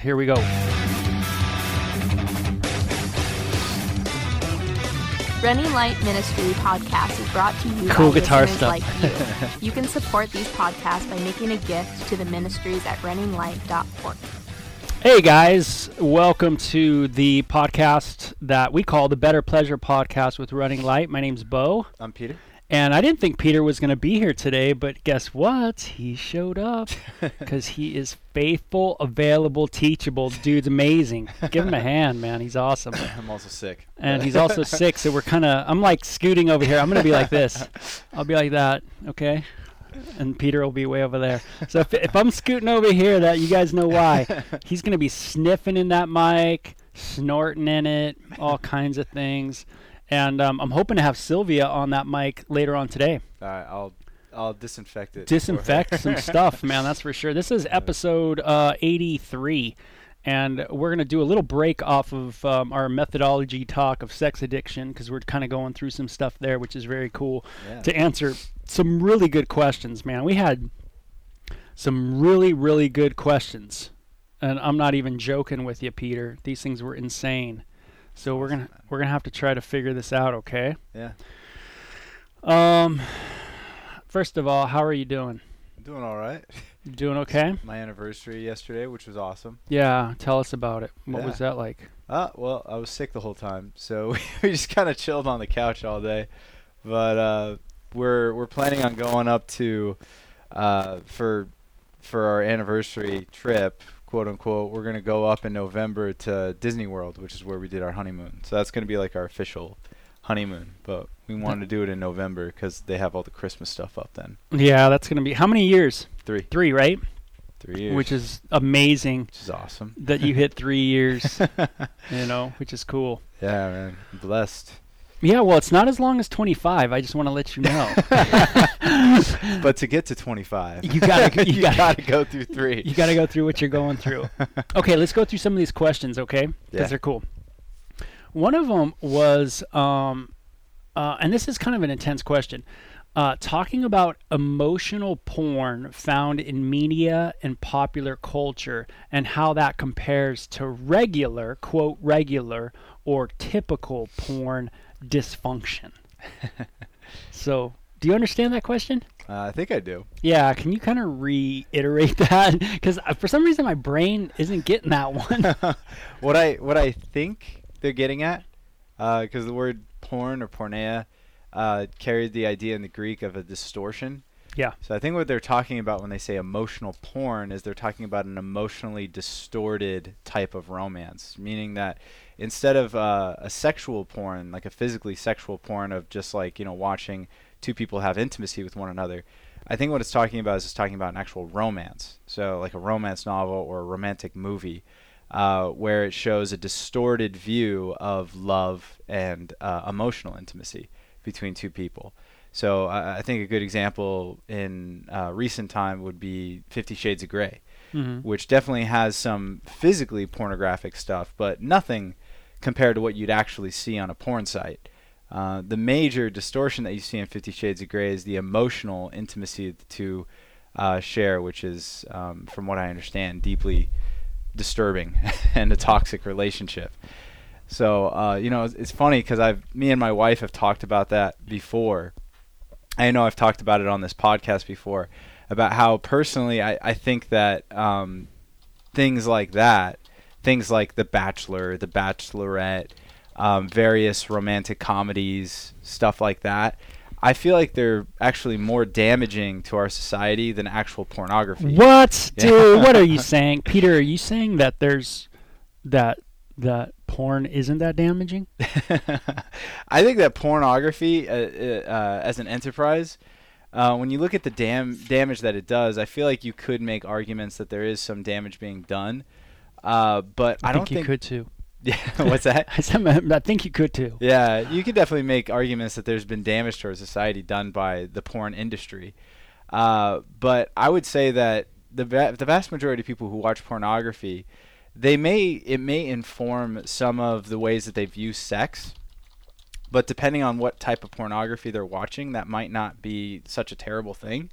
Here we go. Running Light Ministry podcast is brought to you Cool by guitar listeners stuff. like you. You can support these podcasts by making a gift to the ministries at runninglight.org. Hey guys, welcome to the podcast that we call the Better Pleasure Podcast with Running Light. My name's Bo, I'm Peter. And I didn't think Peter was going to be here today, but guess what? He showed up because he is faithful, available, teachable. Dude's amazing. Give him a hand, man. He's awesome. I'm also sick. And he's also sick, so we're kind of. I'm like scooting over here. I'm going to be like this. I'll be like that, okay? And Peter will be way over there. So if, if I'm scooting over here, that you guys know why. He's going to be sniffing in that mic, snorting in it, all kinds of things. And um, I'm hoping to have Sylvia on that mic later on today. All right, I'll I'll disinfect it. Disinfect some stuff, man. That's for sure. This is episode uh, 83, and we're gonna do a little break off of um, our methodology talk of sex addiction because we're kind of going through some stuff there, which is very cool Yeah. to answer some really good questions, man. We had some really, really good questions, and I'm not even joking with you, Peter. These things were insane. So we're gonna we're gonna have to try to figure this out, okay? Yeah, Um, first of all, how are you doing? I'm doing all right. You doing okay? My anniversary yesterday, which was awesome. Yeah, tell us about it. What was that like? Ah, well, I was sick the whole time, so we just kind of chilled on the couch all day. But uh, we're we're planning on going up to uh, for for our anniversary trip, quote unquote. We're gonna go up in November to Disney World, which is where we did our honeymoon. So that's gonna be like our official honeymoon. But we wanted to do it in November because they have all the Christmas stuff up then. Yeah, that's gonna be how many years? Three, Three, right? three years, Which is amazing which is awesome. that you hit three years. you know, which is cool. Yeah, man, blessed. Yeah, well, it's not as long as 25. I just want to let you know. But to get to 25, You gotta- you you gotta- gotta go through three. you got to go through what you're going through. Okay, let's go through some of these questions, okay? Because Yeah. they're cool. One of them was, um, uh, and this is kind of an intense question, uh, talking about emotional porn found in media and popular culture and how that compares to regular, quote, regular or typical porn dysfunction. so, do you understand that question? Uh, I think I do. Yeah, can you kind of reiterate that? Because for some reason my brain isn't getting that one. what I what I think they're getting at, because the word porn or porneia uh, carried the idea in the Greek of a distortion. Yeah. So I think what they're talking about when they say emotional porn is they're talking about an emotionally distorted type of romance, meaning that instead of uh, a sexual porn, like a physically sexual porn of just like you know watching two people have intimacy with one another, I think what it's talking about is it's talking about an actual romance. So like a romance novel or a romantic movie. Uh, where it shows a distorted view of love and uh, emotional intimacy between two people. So I I think a good example in uh, recent time would be Fifty Shades of Grey, Mhm. which definitely has some physically pornographic stuff, but nothing compared to what you'd actually see on a porn site. Uh, the major distortion that you see in Fifty Shades of Grey is the emotional intimacy that the two uh, share, which is, um, from what I understand, deeply disturbing and a toxic relationship. So uh, you know, it's, it's funny because I've me and my wife have talked about that before. I know I've talked about it on this podcast before about how personally I, I think that um, things like that, things like The Bachelor, The Bachelorette, um, various romantic comedies, stuff like that. I feel like they're actually more damaging to our society than actual pornography. What, Yeah. dude? What are you saying, Peter? Are you saying that there's that that porn isn't that damaging? I think that pornography, uh, uh, uh, as an enterprise, uh, when you look at the dam- damage that it does, I feel like you could make arguments that there is some damage being done. Uh, but I, I, don't think you think. could too. Yeah, what's that? I think you could too. Yeah, you could definitely make arguments that there's been damage to our society done by the porn industry. Uh, but I would say that the va- the vast majority of people who watch pornography, they may it may inform some of the ways that they view sex. But depending on what type of pornography they're watching, that might not be such a terrible thing.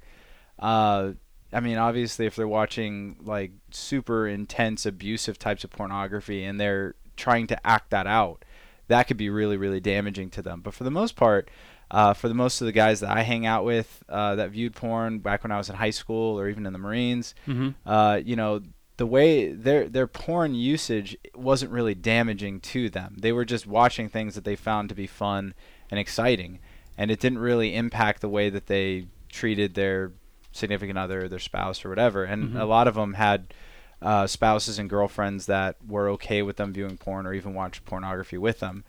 Uh, I mean, obviously, if they're watching like super intense, abusive types of pornography and they're trying to act that out, that could be really, really damaging to them. But for the most part, uh, for the most of the guys that I hang out with uh, that viewed porn back when I was in high school or even in the Marines, Mm-hmm. uh, you know, the way their their porn usage wasn't really damaging to them. They were just watching things that they found to be fun and exciting, and it didn't really impact the way that they treated their significant other, their spouse, or whatever. And Mhm. a lot of them had uh, spouses and girlfriends that were okay with them viewing porn or even watch pornography with them.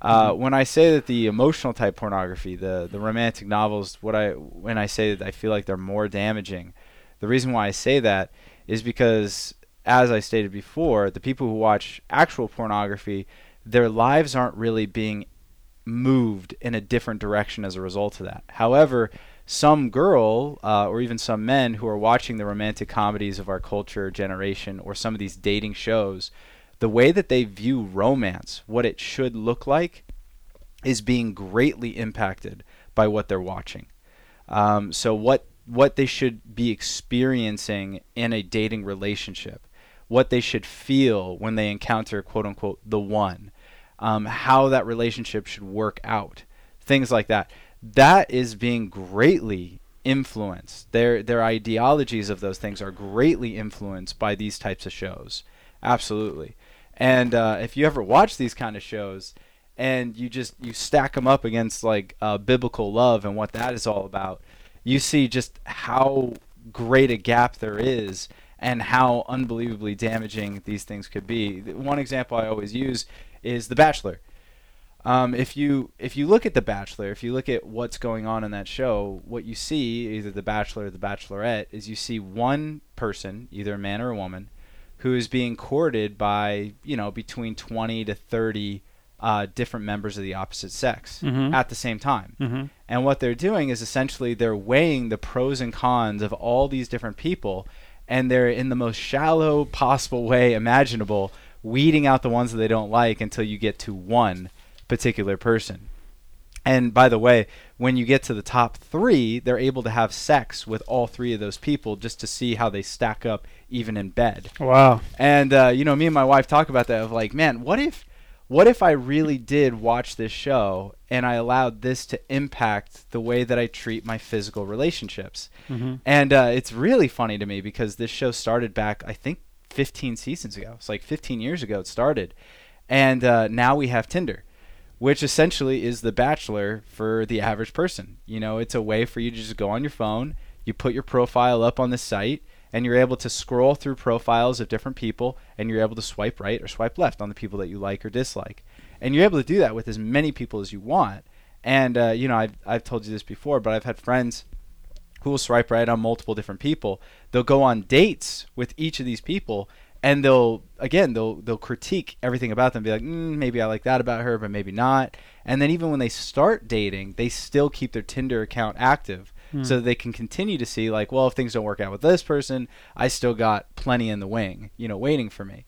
Uh, Mhm. When I say that the emotional type pornography, the the romantic novels, what I when I say that I feel like they're more damaging, the reason why I say that is because, as I stated before, the people who watch actual pornography, their lives aren't really being moved in a different direction as a result of that. However, some girl uh, or even some men who are watching the romantic comedies of our culture generation or some of these dating shows, the way that they view romance, what it should look like, is being greatly impacted by what they're watching. Um, so what what they should be experiencing in a dating relationship, what they should feel when they encounter quote unquote the one, um, how that relationship should work out, things like that. That is being greatly influenced. Their their ideologies of those things are greatly influenced by these types of shows. Absolutely. And uh, if you ever watch these kind of shows, and you just you stack them up against like uh, biblical love and what that is all about, you see just how great a gap there is and how unbelievably damaging these things could be. One example I always use is The Bachelor. Um, if you if you look at The Bachelor, if you look at what's going on in that show, what you see, either The Bachelor or The Bachelorette, is you see one person, either a man or a woman, who is being courted by you know between 20 to 30 uh, different members of the opposite sex Mhm. at the same time. Mm-hmm. And what they're doing is essentially they're weighing the pros and cons of all these different people, and they're in the most shallow possible way imaginable, weeding out the ones that they don't like until you get to one particular person. And by the way, when you get to the top three, they're able to have sex with all three of those people just to see how they stack up even in bed. Wow. And uh, you know, me and my wife talk about that of like, man, what if what if I really did watch this show and I allowed this to impact the way that I treat my physical relationships? Mm-hmm. And uh, it's really funny to me because this show started back, I think, 15 seasons ago. It's like 15 years ago it started. And uh, now we have Tinder, which essentially is the bachelor for the average person. You know, it's a way for you to just go on your phone, you put your profile up on the site, and you're able to scroll through profiles of different people, and you're able to swipe right or swipe left on the people that you like or dislike. And you're able to do that with as many people as you want. And, uh, you know, I've, I've told you this before, but I've had friends who will swipe right on multiple different people. They'll go on dates with each of these people, and they'll again they'll they'll critique everything about them, be like, mm, maybe I like that about her, but maybe not. And then even when they start dating, they still keep their Tinder account active. So that they can continue to see, like, well, if things don't work out with this person, I still got plenty in the wing, you know, waiting for me.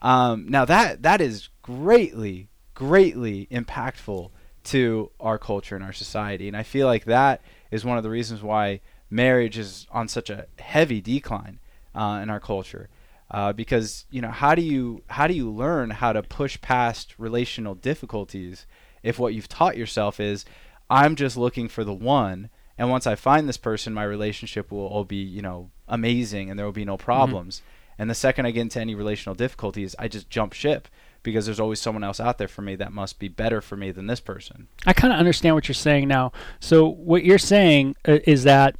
Um, now that that is greatly, greatly impactful to our culture and our society, and I feel like that is one of the reasons why marriage is on such a heavy decline uh, in our culture. Uh, because you know how do you how do you learn how to push past relational difficulties if what you've taught yourself is I'm just looking for the one and once I find this person my relationship will all be you know amazing and there will be no problems. And the second I get into any relational difficulties I just jump ship because there's always someone else out there for me that must be better for me than this person. I kind of understand what you're saying now. So what you're saying uh, is that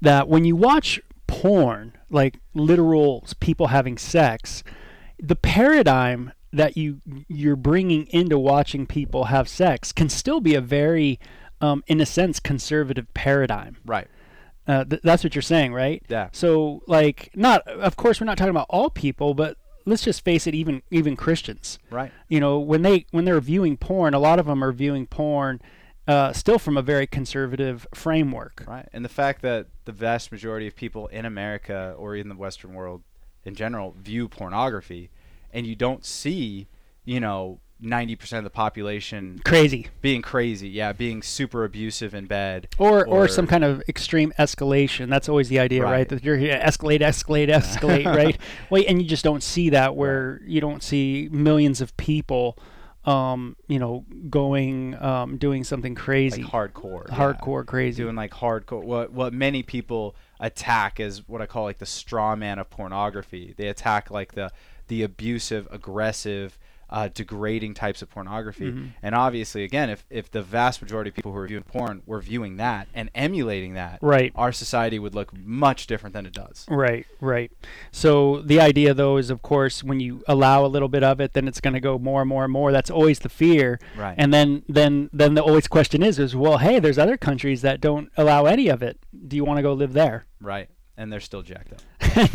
that when you watch porn, like literal people having sex, the paradigm that you you're bringing into watching people have sex can still be a very um, in a sense conservative paradigm. right Uh, th- that's what you're saying, right? yeah So like not of course we're not talking about all people, but let's just face it even even Christians right you know when they when they're viewing porn a lot of them are viewing porn uh, still from a very conservative framework Right. And the fact that the vast majority of people in America or in the Western world in general view pornography and you don't see, you know, 90% of the population Crazy. being crazy, yeah, being super abusive in bed, Or, or some kind of extreme escalation. That's always the idea, right? Right. That you're here, escalate, escalate, escalate, right? Well, and you just don't see that where you don't see millions of people, um, you know, going, um, doing something crazy, like hardcore, yeah. hardcore crazy. doing like hardcore what what many people attack is what I call like the straw man of pornography. They attack like the the abusive, aggressive, uh, degrading types of pornography. Mm-hmm. And obviously, again, if if the vast majority of people who are viewing porn were viewing that and emulating that, Right. our society would look much different than it does. Right, right. So the idea, though, is of course when you allow a little bit of it, then it's going to go more and more and more. That's always the fear. Right. And then, then, then the always question is, is well, hey, there's other countries that don't allow any of it. Do you want to go live there? Right. And they're still jacked up.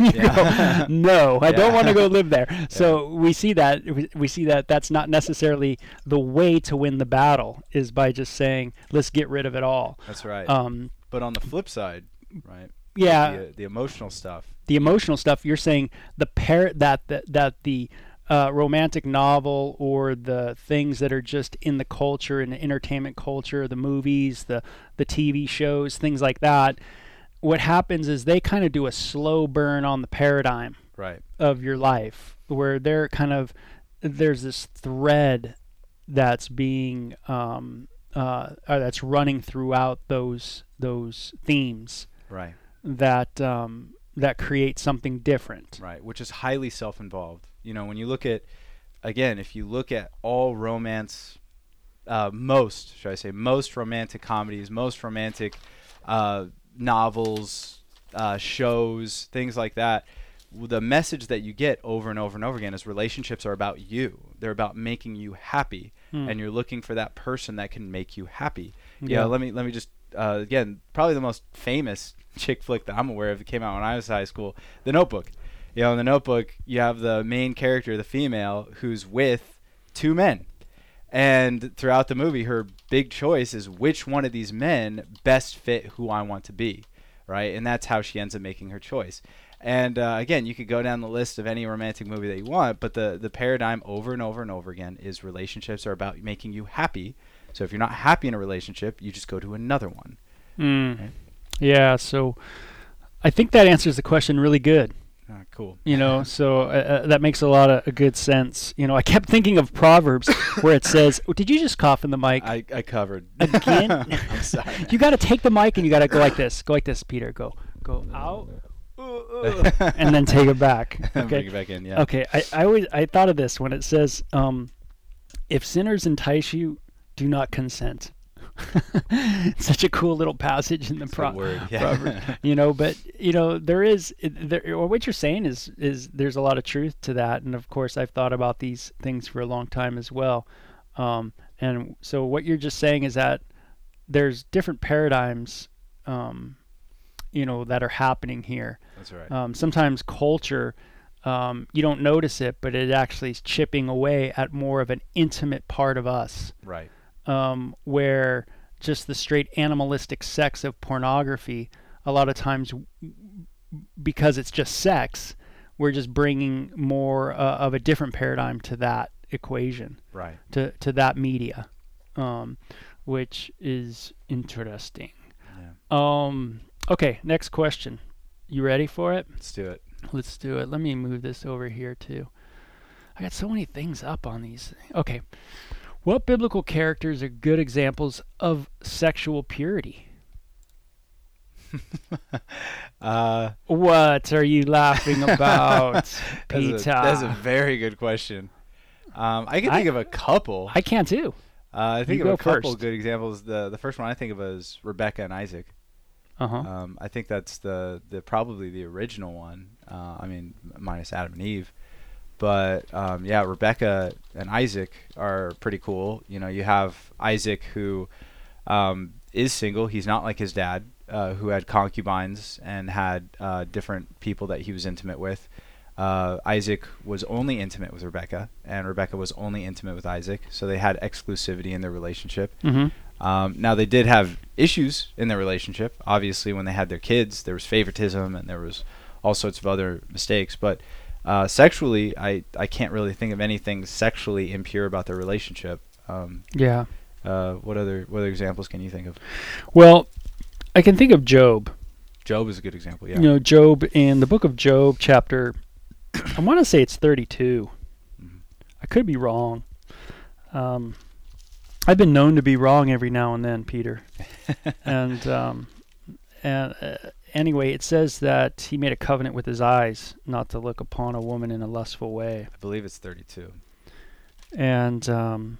Yeah. go, no, I don't want to go live there. So we see that we- we see that that's not necessarily the way to win the battle is by just saying let's get rid of it all. That's right. Um, but on the flip side, right? yeah, The, the emotional stuff. the emotional stuff you're saying the par that that, that the uh, romantic novel or the things that are just in the culture in the entertainment culture the movies the the TV shows things like that what happens is they kind of do a slow burn on the paradigm Right. of your life where they're kind of there's this thread that's being um, uh, uh, that's running throughout those those themes Right. that um, that create something different. Right, which is highly self-involved. You know, when you look at, again, if you look at all romance, uh, most, should I say, most romantic comedies, most romantic uh, novels, uh, shows, things like that, the message that you get over and over and over again is relationships are about you. They're about making you happy, Hmm. and you're looking for that person that can make you happy. Yeah. Let me let me just uh, again, probably the most famous chick flick that I'm aware of that came out when I was in high school, The Notebook. You know, in The Notebook, you have the main character, the female, who's with two men. And throughout the movie, her big choice is which one of these men best fit who I want to be, right? And that's how she ends up making her choice. And uh, again, you could go down the list of any romantic movie that you want, but the the paradigm over and over and over again is relationships are about making you happy. So if you're not happy in a relationship, you just go to another one. Mm. Right. Yeah, so I think that answers the question really good. Ah, cool. You know, so uh, uh, that makes a lot of uh, good sense. You know, I kept thinking of Proverbs where it says, oh, "Did you just cough in the mic?" I, I covered Again? I'm sorry. you got to take the mic and you got to go like this. Go like this, Peter. Go, go out, and then take it back. Bring Okay. it back in. Yeah. Okay. I, I always I thought of this when it says, um, "If sinners entice you, do not consent." Such a cool little passage in the pro- word. Yeah. proverb, you know. But you know, there is there, or what you're saying is is there's a lot of truth to that, and of course, I've thought about these things for a long time as well. Um, and so, what you're just saying is that there's different paradigms, um, you know, that are happening here. That's right. Um, sometimes culture, um, you don't notice it, but it actually is chipping away at more of an intimate part of us, right. Um, where just the straight animalistic sex of pornography, a lot of times, because it's just sex, we're just bringing more uh, of a different paradigm to that equation, Right. to, to that media, um, which is interesting. Yeah. Um, okay, next question. You ready for it? Let's do it. Let's do it. Let me move this over here too. I got so many things up on these. Okay. What biblical characters are good examples of sexual purity? Uh, What are you laughing about, that's, Peter? a, that's a very good question. Um, I can I- think of a couple. I can too. Uh, I think You of a couple first. good examples. The the first one I think of is Rebecca and Isaac. Uh huh. Um, I think that's the, the probably the original one. Uh, I mean, minus Adam and Eve. But um, yeah, Rebecca and Isaac are pretty cool. You know, you have Isaac who um, is single. He's not like his dad, uh, who had concubines and had uh, different people that he was intimate with. Uh, Isaac was only intimate with Rebecca, and Rebecca was only intimate with Isaac. So they had exclusivity in their relationship. mm-hmm. Um, now they did have issues in their relationship. Obviously, when they had their kids, there was favoritism and there was all sorts of other mistakes. But Uh, sexually, I I can't really think of anything sexually impure about their relationship. Um, Yeah. uh, what other what other examples can you think of? Well, I can think of Job. Job is a good example. Yeah. You know, Job in the book of Job, chapter, I want to say it's 32. Mhm. I could be wrong. Um, I've been known to be wrong every now and then, Peter. and um, and uh, anyway, it says that he made a covenant with his eyes not to look upon a woman in a lustful way. I believe it's 32. And um,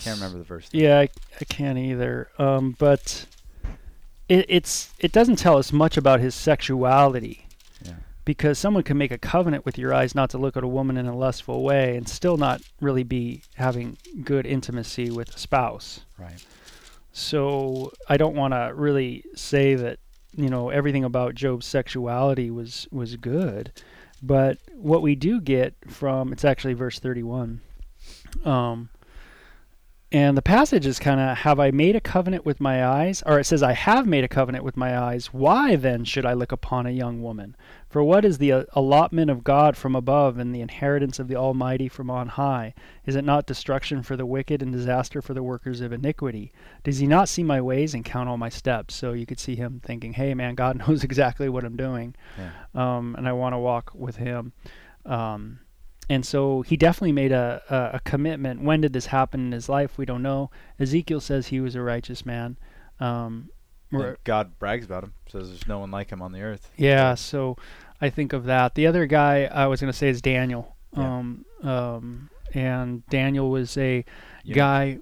Can't remember the verse. Yeah, I, I can't either. Um, but it, it's it doesn't tell us much about his sexuality Yeah. because someone can make a covenant with your eyes not to look at a woman in a lustful way and still not really be having good intimacy with a spouse. Right. So I don't want to really say that you know everything about Job's sexuality was was good, but what we do get from it's actually verse 31. Um and the passage is kind of have I made a covenant with my eyes or it says I have made a covenant with my eyes why then should I look upon a young woman for what is the uh, allotment of God from above and the inheritance of the almighty from on high is it not destruction for the wicked and disaster for the workers of iniquity does he not see my ways and count all my steps? So you could see him thinking, hey, man, God knows exactly what I'm doing. Yeah. Um, and I want to walk with him. Um, and so he definitely made a, a, a commitment. When did this happen in his life? We don't know. Ezekiel says he was a righteous man. Um, God brags about him. Says there's no one like him on the earth. yeah, so I think of that. The other guy I was going to say is Daniel. Yeah. Um, um, and Daniel was a Eunuch. guy.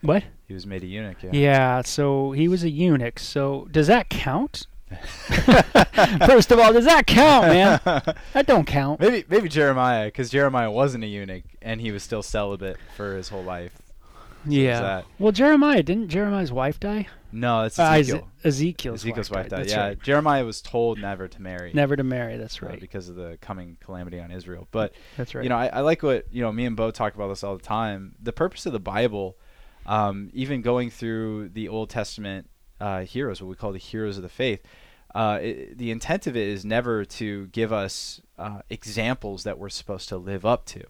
What? He was made a eunuch. Yeah. Yeah, so he was a eunuch. So does that count? First of all, does that count, man? That don't count. maybe maybe Jeremiah, because Jeremiah wasn't a eunuch and he was still celibate for his whole life. Yeah. that. Well, Jeremiah didn't Jeremiah's wife die? No, that's Uh, Eze- Ezekiel. Ezekiel's, Ezekiel's wife died. That's Yeah, right. Jeremiah was told never to marry. Never to marry. That's uh, right. because of the coming calamity on Israel. But That's right. you know, I, I like what you know. Me and Bo talk about this all the time. The purpose of the Bible, um, even going through the Old Testament uh, heroes, what we call the heroes of the faith, uh, it, the intent of it is never to give us uh, examples that we're supposed to live up to.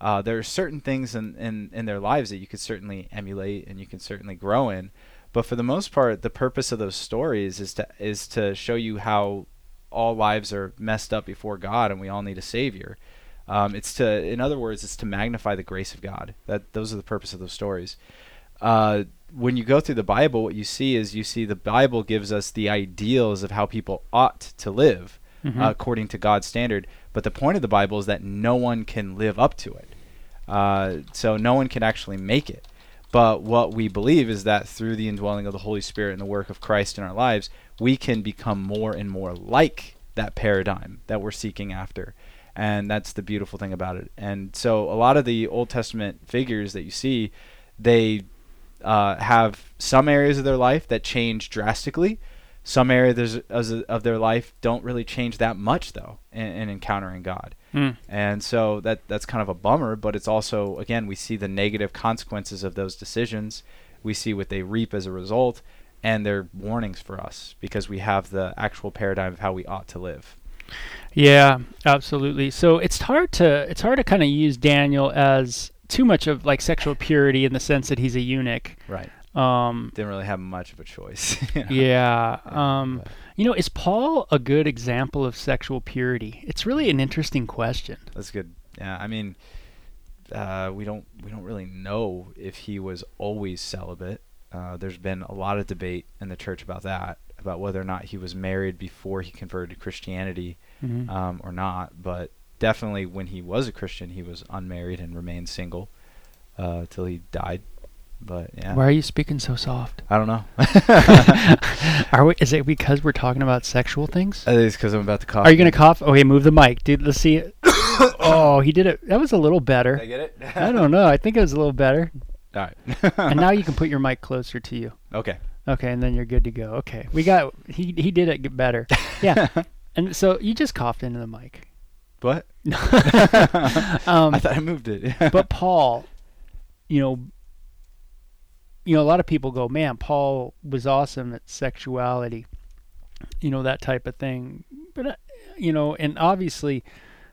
Uh, there are certain things in, in, in their lives that you could certainly emulate and you can certainly grow in, but for the most part, the purpose of those stories is to is to show you how all lives are messed up before God and we all need a savior. Um, it's to, in other words, it's to magnify the grace of God. That those are the purpose of those stories. Uh, when you go through the Bible, what you see is you see the Bible gives us the ideals of how people ought to live Mhm. uh, according to God's standard. But the point of the Bible is that no one can live up to it. Uh, so no one can actually make it. But what we believe is that through the indwelling of the Holy Spirit and the work of Christ in our lives, we can become more and more like that paradigm that we're seeking after. And that's the beautiful thing about it. And so a lot of the Old Testament figures that you see, they uh, have some areas of their life that change drastically. Some areas of their life don't really change that much, though, in, in encountering God. Hmm. And so that that's kind of a bummer, but it's also again we see the negative consequences of those decisions. We see what they reap as a result, and they're warnings for us because we have the actual paradigm of how we ought to live. Yeah, absolutely. So it's hard to it's hard to kind of use Daniel as too much of like sexual purity in the sense that he's a eunuch. Right. Um, Didn't really have much of a choice. you know? yeah. Um, but you know, is Paul a good example of sexual purity? It's really an interesting question. that's good. Yeah, I mean, uh, we don't we don't really know if he was always celibate. Uh, there's been a lot of debate in the church about that, about whether or not he was married before he converted to Christianity. Mhm. um, or not, but definitely when he was a Christian, he was unmarried and remained single uh, till he died. But yeah, Why are you speaking so soft? I don't know. Are we? Is it because we're talking about sexual things? I it's because I'm about to cough. Are you gonna cough? Okay, move the mic, dude. Let's see it. oh, he did it. That was a little better. Did I get it? I don't know. I think it was a little better. All right. And now you can put your mic closer to you. okay. Okay, and then you're good to go. Okay, we got. He he did it get better. Yeah. And so you just coughed into the mic. What? Um, I thought I moved it. but Paul, you know, you know, a lot of people go, "Man, Paul was awesome at sexuality," you know, that type of thing. But uh, you know, and obviously,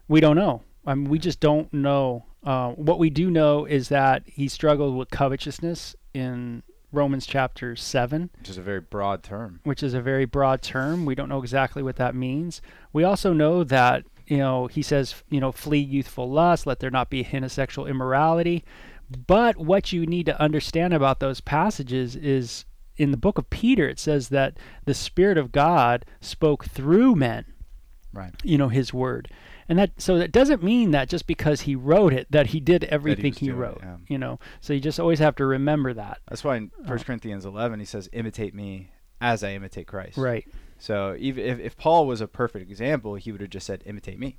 we don't know. I mean, we just don't know. Uh, what we do know is that he struggled with covetousness in Romans chapter seven, Which is a very broad term. which is a very broad term. We don't know exactly what that means. We also know that you know he says you know flee youthful lust, let there not be a hint of sexual immorality. But what you need to understand about those passages is in the book of Peter, it says that the Spirit of God spoke through men Right. you know his word and that so that doesn't mean that just because he wrote it that he did everything was he, doing it, wrote yeah. you know so you just always have to remember that That's why in uh. Oh. 1 Corinthians 11 he says, "Imitate me as I imitate Christ." right So even if, if Paul was a perfect example, he would have just said, "Imitate me."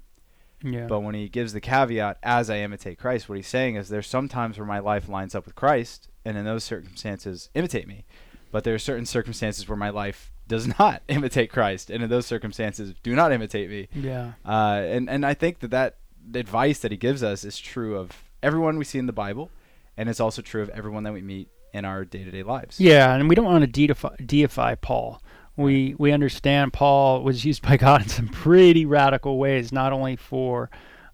yeah But when he gives the caveat, "As I imitate Christ," what he's saying is, there's some times where my life lines up with Christ, and in those circumstances, imitate me. But there are certain circumstances where my life does not imitate Christ, and in those circumstances, do not imitate me. yeah Uh, and and I think that that advice that he gives us is true of everyone we see in the Bible, and it's also true of everyone that we meet in our day-to-day lives. yeah and we don't want to deify, deify paul we we understand paul was used by god in some pretty radical ways not only for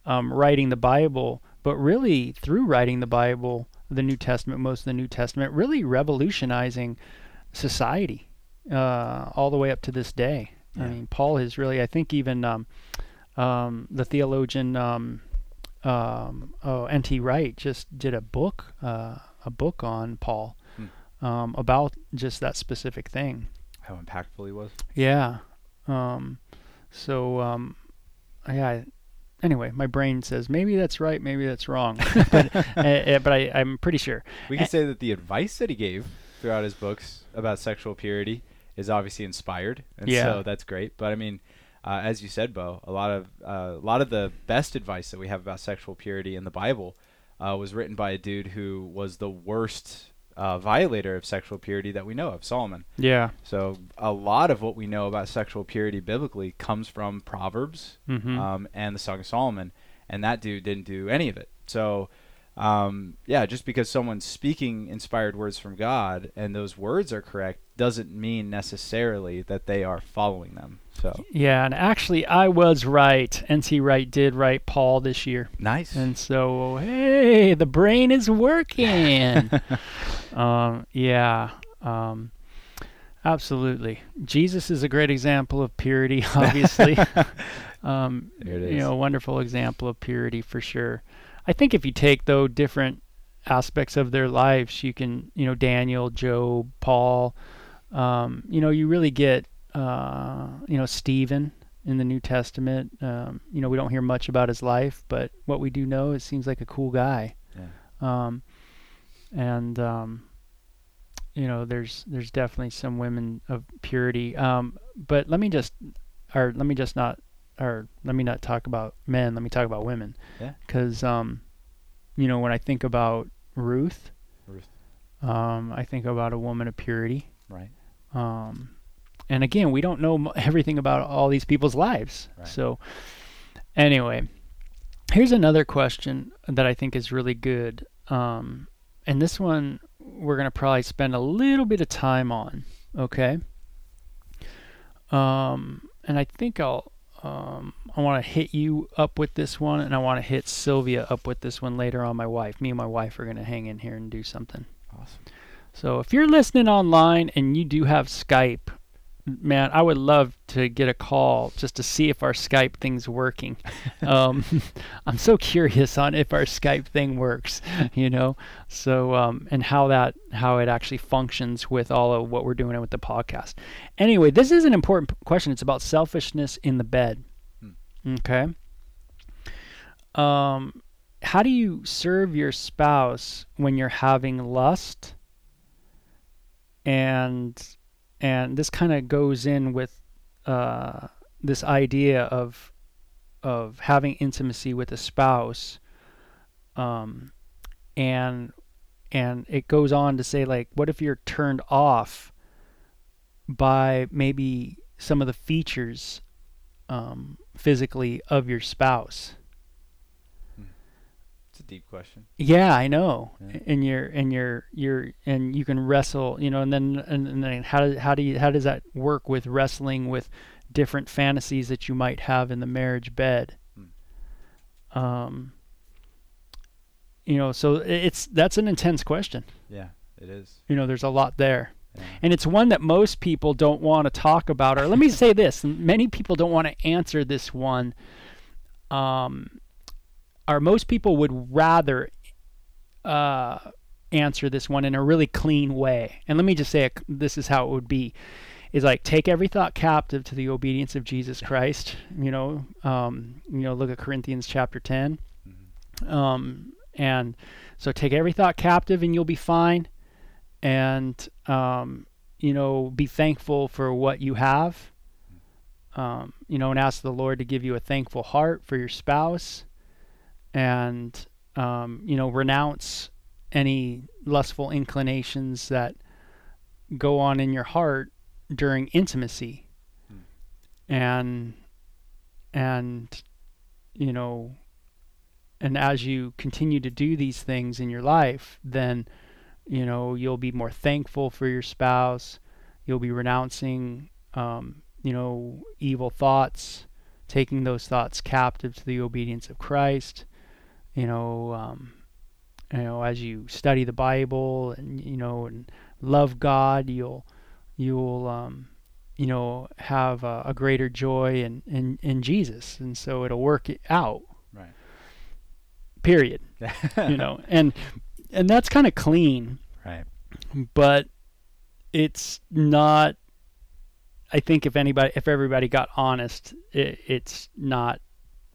um, writing the bible but really through writing the bible the new testament most of the new testament really revolutionizing society uh, all the way up to this day. I mean, Paul has really, I think, even um, um, the theologian um, um, oh, N.T. Wright just did a book, uh, a book on Paul Hmm. um, about just that specific thing. How impactful he was. Yeah. Um, so, um, yeah. Anyway, my brain says maybe that's right, maybe that's wrong, but uh, uh, but I, I'm pretty sure. We can say that the advice that he gave throughout his books about sexual purity is obviously inspired, and Yeah. so that's great. But I mean, uh, as you said, Bo, a lot of uh, a lot of the best advice that we have about sexual purity in the Bible uh, was written by a dude who was the worst uh, violator of sexual purity that we know of, Solomon. Yeah. So a lot of what we know about sexual purity biblically comes from Proverbs hmm um, and the Song of Solomon, and that dude didn't do any of it. So, um, yeah, just because someone's speaking inspired words from God and those words are correct doesn't mean necessarily that they are following them. So Yeah, and actually, I was right. N.T. Wright did write Paul this year, nice. and so hey, the brain is working. um, yeah, um, absolutely. Jesus is a great example of purity, obviously. um, There it You know, a wonderful example of purity for sure. I think if you take though different aspects of their lives, you can, you know, Daniel, Job, Paul. Um, you know, you really get, uh, you know, Stephen in the New Testament. Um, you know, we don't hear much about his life, but what we do know, it seems like a cool guy. Yeah. Um, and um, you know, there's there's definitely some women of purity. Um, but let me just, or let me just not, or let me not talk about men. Let me talk about women. Yeah. Because um, you know, when I think about Ruth, Ruth. um, I think about a woman of purity. Right. Um, and again, we don't know everything about all these people's lives. Right. So, anyway, here's another question that I think is really good. Um, and this one we're going to probably spend a little bit of time on. Okay. Um, and I think I'll. Um, I want to hit you up with this one, and I want to hit Sylvia up with this one later on. My wife, me and my wife are going to hang in here and do something. Awesome. So if you're listening online and you do have Skype, man, I would love to get a call just to see if our Skype thing's working. um, I'm so curious on if our Skype thing works, you know. So um, and how that how it actually functions with all of what we're doing with the podcast. Anyway, this is an important question. It's about selfishness in the bed. Okay. Um, how do you serve your spouse when you're having lust? And and this kind of goes in with uh, this idea of of having intimacy with a spouse um, and and it goes on to say like what if you're turned off by maybe some of the features um, physically of your spouse a deep question. yeah, I know. Yeah. And you're and you're you're and you can wrestle, you know, and then and, and then how does how do you how does that work with wrestling with different fantasies that you might have in the marriage bed. Hmm. Um, you know, so it's that's an intense question. Yeah, it is. You know, there's a lot there. Yeah. And it's one that most people don't want to talk about. Or let me say this: many people don't want to answer this one. Um, or most people would rather uh, answer this one in a really clean way. And let me just say, this is how it would be: is like take every thought captive to the obedience of Jesus Christ. You know, um, you know, look at Corinthians chapter ten. Mhm. Um, and so take every thought captive, and you'll be fine and um, you know be thankful for what you have um, you know and ask the lord to give you a thankful heart for your spouse and um, you know renounce any lustful inclinations that go on in your heart during intimacy. And and you know and as you continue to do these things in your life then you know you'll be more thankful for your spouse. You'll be renouncing um, you know evil thoughts taking those thoughts captive to the obedience of christ you know um, you know as you study the bible and you know and love god you'll you'll um, you know have a, a greater joy in, in in jesus and so it'll work it out Right. period you know and and that's kind of clean Right. but it's not i think if anybody if everybody got honest it, it's not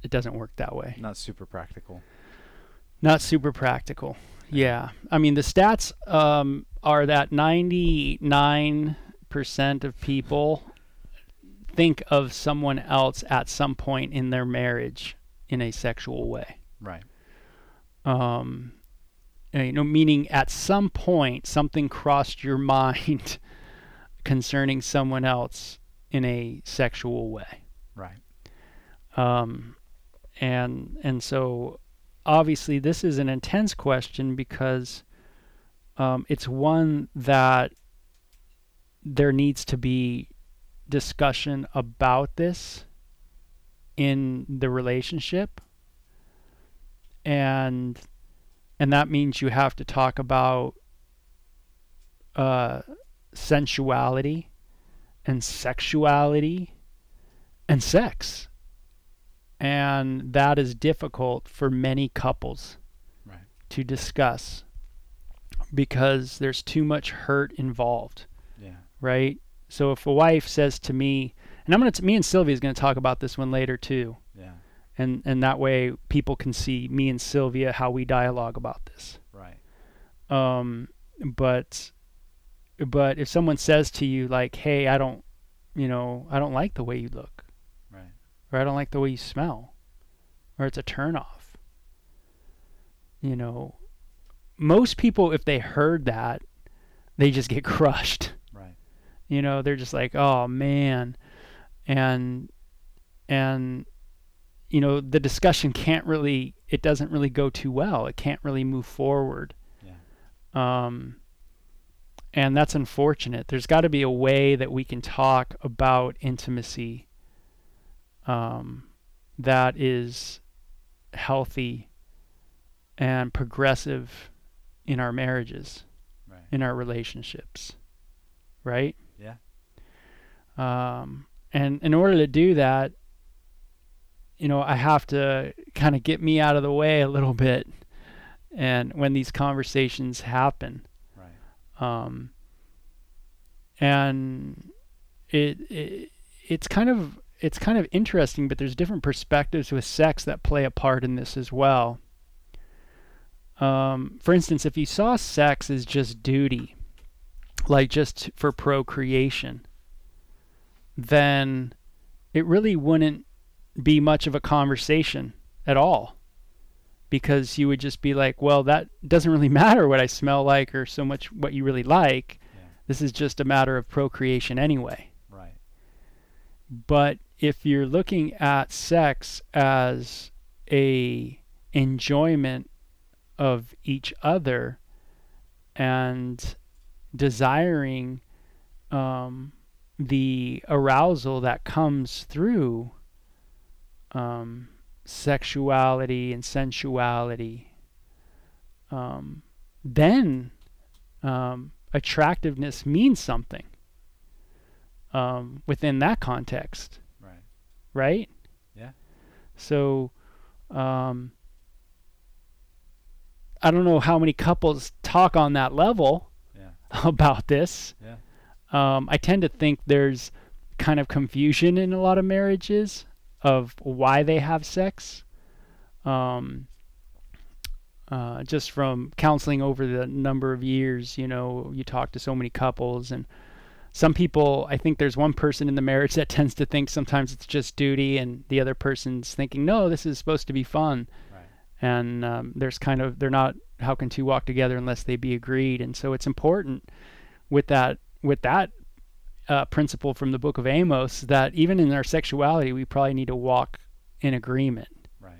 it doesn't work that way Not super practical. Not super practical yeah i mean the stats um, are that 99% of people think of someone else at some point in their marriage in a sexual way Right. um, you know, meaning at some point something crossed your mind concerning someone else in a sexual way. Right. Um, and and so obviously this is an intense question because um, it's one that there needs to be discussion about this in the relationship. And and that means you have to talk about uh, sensuality and sexuality and sex and that is difficult for many couples Right. to discuss because there's too much hurt involved Yeah. right so if a wife says to me and i'm going to me and sylvia is going to talk about this one later too Yeah. and and that way people can see me and Sylvia how we dialogue about this. Right. Um, but but if someone says to you like, "Hey, I don't, you know, I don't like the way you look. Or I don't like the way you smell," or it's a turnoff. You know, most people if they heard that, they just get crushed. Right. You know, they're just like, "Oh man," and and you know the discussion can't really it doesn't really go too well it can't really move forward Yeah. um and that's unfortunate there's got to be a way that we can talk about intimacy um that is healthy and progressive in our marriages Right. in our relationships right Yeah. um and in order to do that you know i have to kind of get me out of the way a little bit and when these conversations happen Right. um and it, it it's kind of it's kind of interesting but there's different perspectives with sex that play a part in this as well um for instance if you saw sex as just duty like just for procreation then it really wouldn't be much of a conversation at all because you would just be like well that doesn't really matter what i smell like or so much what you really like Yeah. this is just a matter of procreation anyway Right. but if you're looking at sex as a enjoyment of each other and desiring um, the arousal that comes through um, sexuality and sensuality, um, then um, attractiveness means something um, within that context, Right. Yeah. So, um, I don't know how many couples talk on that level Yeah. about this. Yeah. Um, I tend to think there's kind of confusion in a lot of marriages of why they have sex. Um, uh, just from counseling over the number of years, you know, you talk to so many couples, and some people, I think there's one person in the marriage that tends to think sometimes it's just duty, and the other person's thinking, no, this is supposed to be fun. Right. And um, there's kind of, they're not, how can two walk together unless they be agreed? And so it's important with that, with that uh, principle from the book of Amos that even in our sexuality, we probably need to walk in agreement. Right.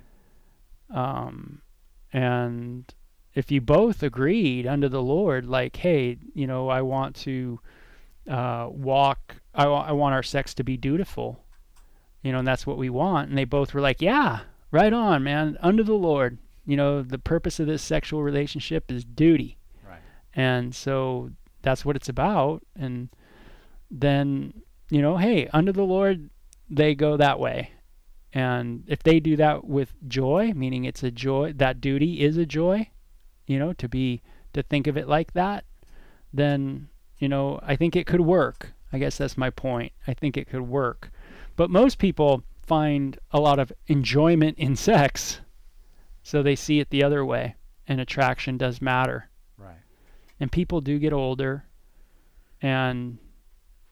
Um, and if you both agreed under the Lord, like, hey, you know, I want to uh, walk, I, I want our sex to be dutiful, you know, and that's what we want. And they both were like, yeah, right on, man, under the Lord. You know, the purpose of this sexual relationship is duty. Right. And so that's what it's about. And then, you know, hey, under the Lord, they go that way. And if they do that with joy, meaning it's a joy, that duty is a joy, you know, to be, to think of it like that, then, you know, I think it could work. I guess that's my point. I think it could work. But most people find a lot of enjoyment in sex, so they see it the other way, and attraction does matter Right. and people do get older and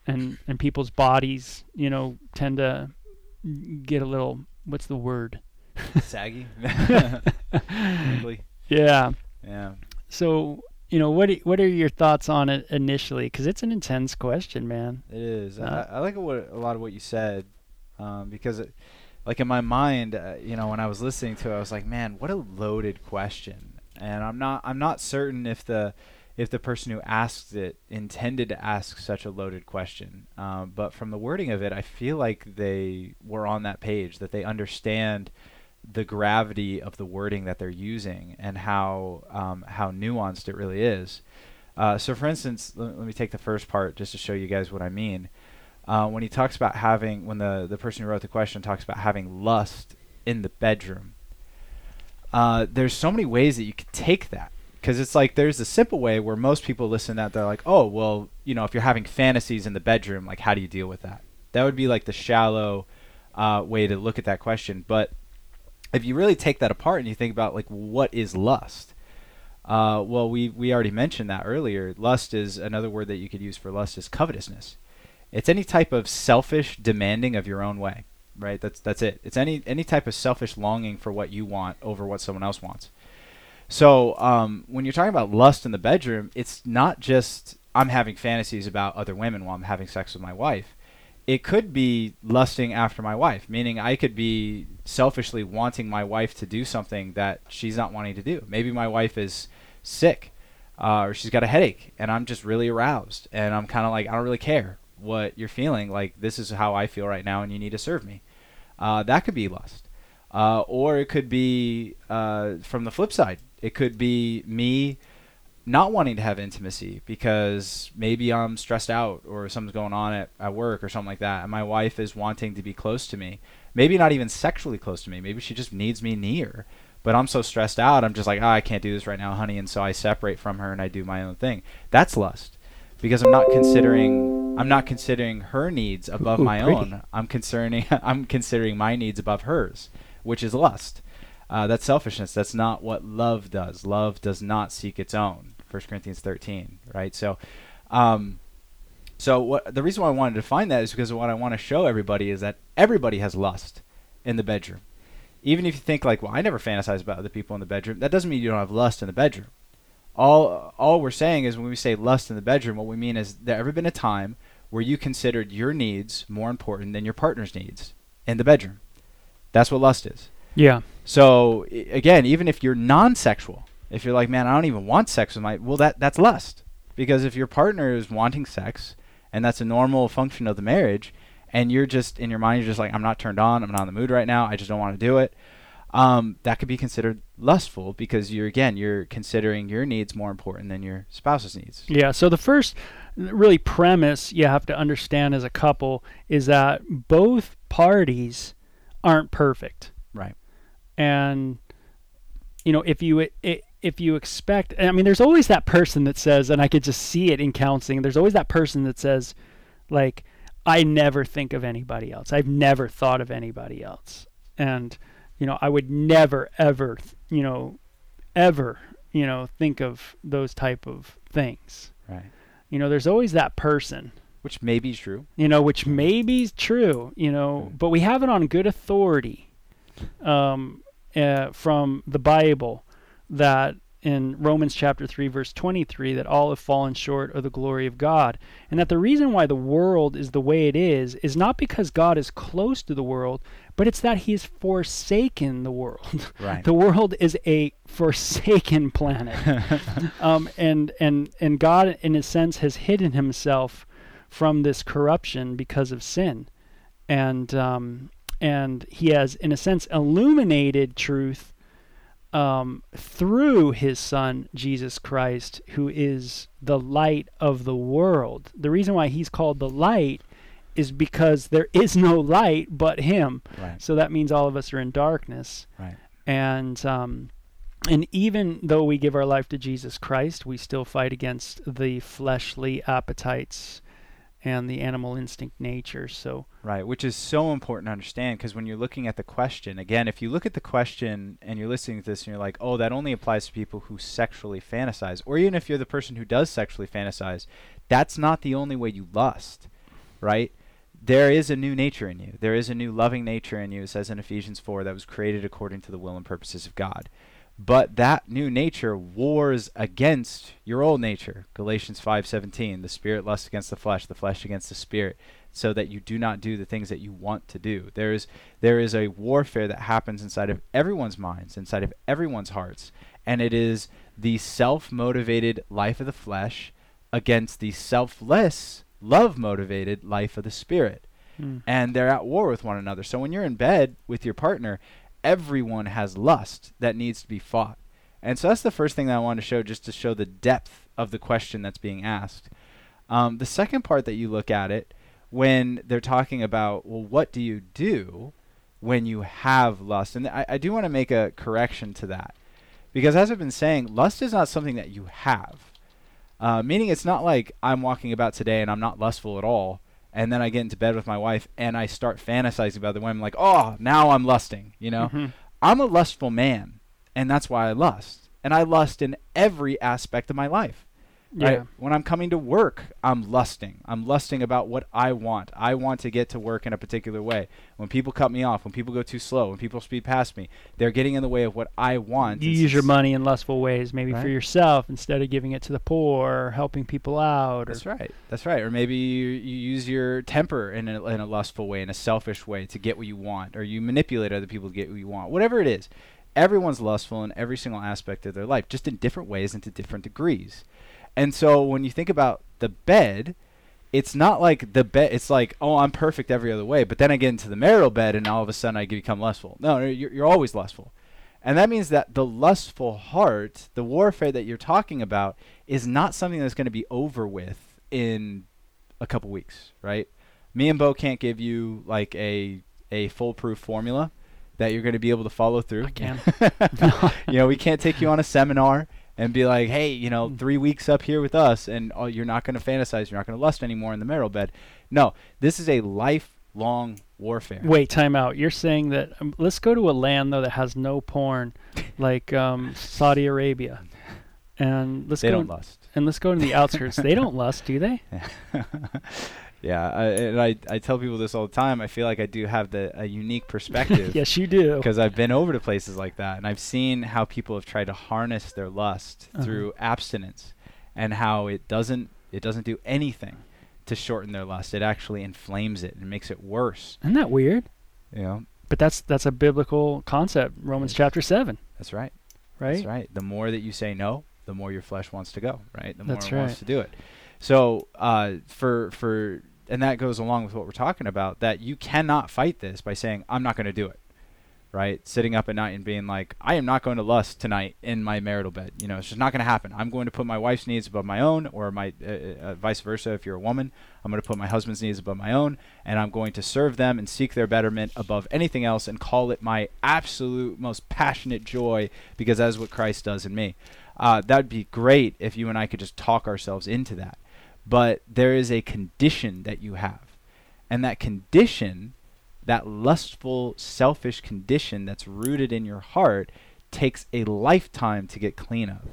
and and people's bodies you know tend to get a little what's the word Saggy. Yeah yeah. so you know what what are your thoughts on it initially because it's an intense question man It is. Uh, I, I like what a lot of what you said, um, because, it, like in my mind, uh, you know, when I was listening to it, I was like, man, what a loaded question. And I'm not, I'm not certain if the, if the person who asked it intended to ask such a loaded question. Um, but from the wording of it, I feel like they were on that page, that they understand the gravity of the wording that they're using and how um, how nuanced it really is. Uh, so, for instance, let, let me take the first part just to show you guys what I mean. Uh, when he talks about having, when the the person who wrote the question talks about having lust in the bedroom, uh, there's so many ways that you could take that because it's like there's a simple way where most people listen to that they're like, oh well, you know, if you're having fantasies in the bedroom, like how do you deal with that? That would be like the shallow uh, way to look at that question, but if you really take that apart and you think about like what is lust? Uh, well we we already mentioned that earlier. Lust is another word that you could use for lust is covetousness. It's any type of selfish demanding of your own way right? That's that's it. It's any any type of selfish longing for what you want over what someone else wants. So um, when you're talking about lust in the bedroom it's not just i'm having fantasies about other women while i'm having sex with my wife it could be lusting after my wife, meaning I could be selfishly wanting my wife to do something that she's not wanting to do. Maybe my wife is sick uh, or she's got a headache and I'm just really aroused and I'm kind of like, I don't really care what you're feeling. Like, this is how I feel right now and you need to serve me. Uh, that could be lust. Uh, or it could be uh, from the flip side. It could be me not wanting to have intimacy because maybe I'm stressed out or something's going on at, at work or something like that. And my wife is wanting to be close to me. Maybe not even sexually close to me. Maybe she just needs me near. But I'm so stressed out, I'm just like, oh, I can't do this right now, honey. And so I separate from her and I do my own thing. That's lust because I'm not considering I'm not considering her needs above Ooh, my pretty. own. I'm concerning I'm considering my needs above hers, which is lust. Uh, that's selfishness. That's not what love does. Love does not seek its own. 1 Corinthians 13, right? So, um, so what the reason why I wanted to define that is because what I want to show everybody is that everybody has lust in the bedroom. Even if you think like, well, I never fantasize about other people in the bedroom, that doesn't mean you don't have lust in the bedroom. All all we're saying is when we say lust in the bedroom, what we mean is there ever been a time where you considered your needs more important than your partner's needs in the bedroom. That's what lust is. yeah So again, even if you're non-sexual, if you're like, man, I don't even want sex with my, well, that that's lust, because if your partner is wanting sex and that's a normal function of the marriage, and you're just in your mind, you're just like, I'm not turned on, I'm not in the mood right now, I just don't want to do it. Um, that could be considered lustful because you're again you're considering your needs more important than your spouse's needs. Yeah. So the first really premise you have to understand as a couple is that both parties aren't perfect. Right. And you know, if you i if you expect I mean there's always that person that says and I could just see it in counseling, there's always that person that says like I never think of anybody else. I've never thought of anybody else. And you know, I would never ever, you know, ever, you know, think of those type of things. Right. You know, there's always that person, Which may be true. you know, which may be true, you know, but we have it on good authority um, uh, from the Bible that in Romans chapter 3, verse 23, that all have fallen short of the glory of God. And that the reason why the world is the way it is is not because God is close to the world, but it's that He has forsaken the world. Right. the world is a forsaken planet. um, and, and, and God, in a sense, has hidden Himself from this corruption because of sin. And, um, and He has, in a sense, illuminated truth um, through his son Jesus Christ, who is the light of the world. The reason why he's called the light is because there is no light but him. Right. So that means all of us are in darkness. Right. And um, and even though we give our life to Jesus Christ, we still fight against the fleshly appetites and the animal instinct nature. So Right, which is so important to understand because when you're looking at the question, again, if you look at the question and you're listening to this and you're like, oh, that only applies to people who sexually fantasize, or even if you're the person who does sexually fantasize, that's not the only way you lust, right? There is a new nature in you. There is a new loving nature in you, it says in Ephesians 4, that was created according to the will and purposes of God. But that new nature wars against your old nature. Galatians 5:17, the spirit lusts against the flesh, the flesh against the spirit so that you do not do the things that you want to do. There is there is a warfare that happens inside of everyone's minds, inside of everyone's hearts, and it is the self-motivated life of the flesh against the selfless, love-motivated life of the spirit. mm, And they're at war with one another. So when you're in bed with your partner, everyone has lust that needs to be fought. And so that's the first thing that I want to show, just to show the depth of the question that's being asked. Um, the second part that you look at it, when they're talking about, well, what do you do when you have lust? And I, I do want to make a correction to that. Because as I've been saying, lust is not something that you have. Uh, meaning it's not like I'm walking about today and I'm not lustful at all. And then I get into bed with my wife and I start fantasizing about the women, like, oh, now I'm lusting, you know? mhm. I'm a lustful man, and that's why I lust. And I lust in every aspect of my life. Yeah. Right? When I'm coming to work, I'm lusting. I'm lusting about what I want. I want to get to work in a particular way. When people cut me off, when people go too slow, when people speed past me, they're getting in the way of what I want. You It's- use your money in lustful ways, maybe for yourself instead of giving it to the poor or helping people out. That's right. That's right. Or maybe you, you use your temper in a, in a lustful way, in a selfish way to get what you want, or you manipulate other people to get what you want. Whatever it is, everyone's lustful in every single aspect of their life, just in different ways and to different degrees. And so when you think about the bed, it's not like the bed. It's like, oh, I'm perfect every other way, but then I get into the marital bed, and all of a sudden I become lustful. No, no you're, you're always lustful. And that means that the lustful heart, the warfare that you're talking about, is not something that's going to be over with in a couple weeks, right? Me and Bo can't give you like a a foolproof formula that you're going to be able to follow through. I can. you know, we can't take you on a seminar and be like, hey, you know, Mm. three weeks up here with us, and oh, you're not going to fantasize, you're not going to lust anymore in the marital bed. No, this is a lifelong warfare. Wait, time out. You're saying that um, let's go to a land though that has no porn, like um, Saudi Arabia, and let's they go don't lust. and let's go to the outskirts. they don't lust, do they? yeah, I, and I, I tell people this all the time. I feel like I do have the a unique perspective. yes, you do. because I've been over to places like that, and I've seen how people have tried to harness their lust Uh-huh. through abstinence, and how it doesn't it doesn't do anything to shorten their lust. It actually inflames it and makes it worse. Isn't that weird? You know, But that's that's a biblical concept. Romans Yes. chapter seven, that's right. right? That's right. The more that you say no, the more your flesh wants to go. Right. The more That's it wants to do it. So uh, for for and that goes along with what we're talking about that you cannot fight this by saying I'm not going to do it right? Sitting up at night and being like, I am not going to lust tonight in my marital bed. You know, it's just not going to happen. I'm going to put my wife's needs above my own, or my uh, uh, vice versa. If you're a woman, I'm going to put my husband's needs above my own, and I'm going to serve them and seek their betterment above anything else, and call it my absolute most passionate joy because that's what Christ does in me. Uh, that'd be great if you and I could just talk ourselves into that. But there is a condition that you have, and that condition that lustful, selfish condition that's rooted in your heart takes a lifetime to get clean of.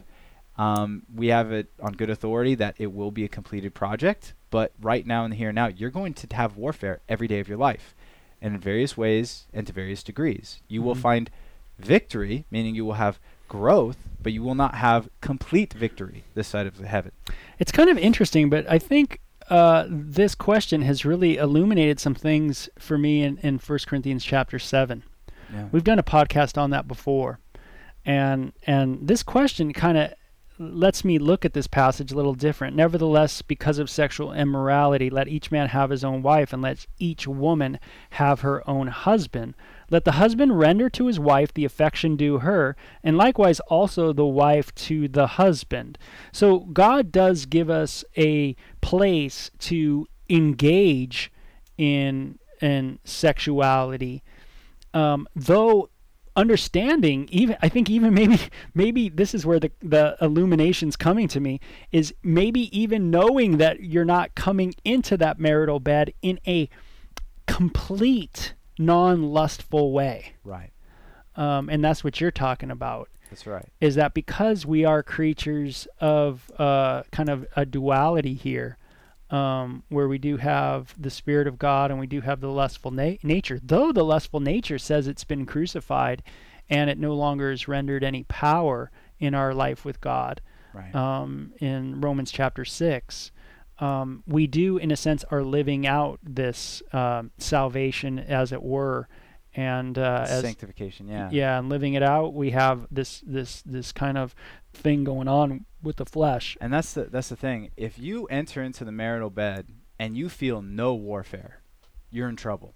Um, we have it on good authority that it will be a completed project, but right now in the here and now, you're going to have warfare every day of your life, and in various ways and to various degrees. You mm-hmm. will find victory, meaning you will have growth, but you will not have complete victory this side of heaven. It's kind of interesting, but I think uh, this question has really illuminated some things for me in, in 1 Corinthians chapter 7. Yeah. We've done a podcast on that before. And and this question kind of lets me look at this passage a little different. Nevertheless, because of sexual immorality, let each man have his own wife, and let each woman have her own husband. Let the husband render to his wife the affection due her, and likewise also the wife to the husband. So God does give us a place to engage in in sexuality, um, though understanding even i think even maybe maybe this is where the the illumination's coming to me is maybe even knowing that you're not coming into that marital bed in a complete non-lustful way. Right. Um, and that's what you're talking about. That's right. Is that because we are creatures of uh, kind of a duality here, um, where we do have the Spirit of God and we do have the lustful na- nature, though the lustful nature says it's been crucified and it no longer is rendered any power in our life with God. Right. Um, in Romans chapter 6 um, we do, in a sense, are living out this um, salvation, as it were, and uh, as, sanctification. Yeah, yeah, and living it out, we have this this this kind of thing going on with the flesh. And that's the that's the thing. If you enter into the marital bed and you feel no warfare, you're in trouble.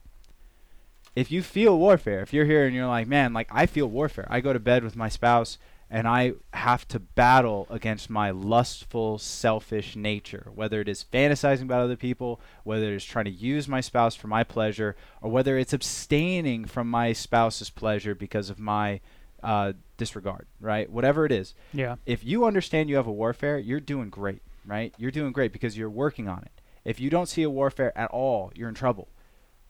If you feel warfare, if you're here and you're like, man, like I feel warfare. I go to bed with my spouse and I have to battle against my lustful, selfish nature, whether it is fantasizing about other people, whether it is trying to use my spouse for my pleasure, or whether it's abstaining from my spouse's pleasure because of my uh, disregard, right? Whatever it is. Yeah. If you understand you have a warfare, you're doing great, right? You're doing great because you're working on it. If you don't see a warfare at all, you're in trouble.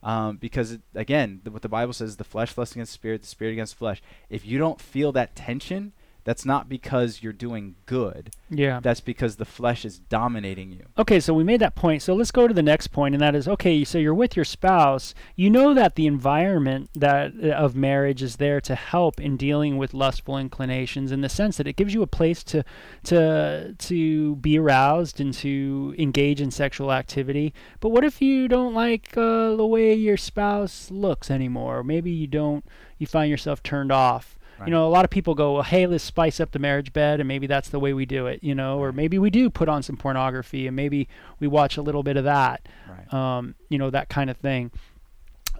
Um, because it, again, the, what the Bible says, the flesh lusts against the spirit, the spirit against the flesh. If you don't feel that tension, that's not because you're doing good. Yeah. That's because the flesh is dominating you. Okay, so we made that point. So let's go to the next point, and that is okay. So you're with your spouse. You know that the environment that uh, of marriage is there to help in dealing with lustful inclinations, in the sense that it gives you a place to to to be aroused and to engage in sexual activity. But what if you don't like uh, the way your spouse looks anymore? Maybe you don't. You find yourself turned off Right. You know, a lot of people go, well, hey, let's spice up the marriage bed, and maybe that's the way we do it, you know, or maybe we do put on some pornography and maybe we watch a little bit of that, right. um, you know, that kind of thing.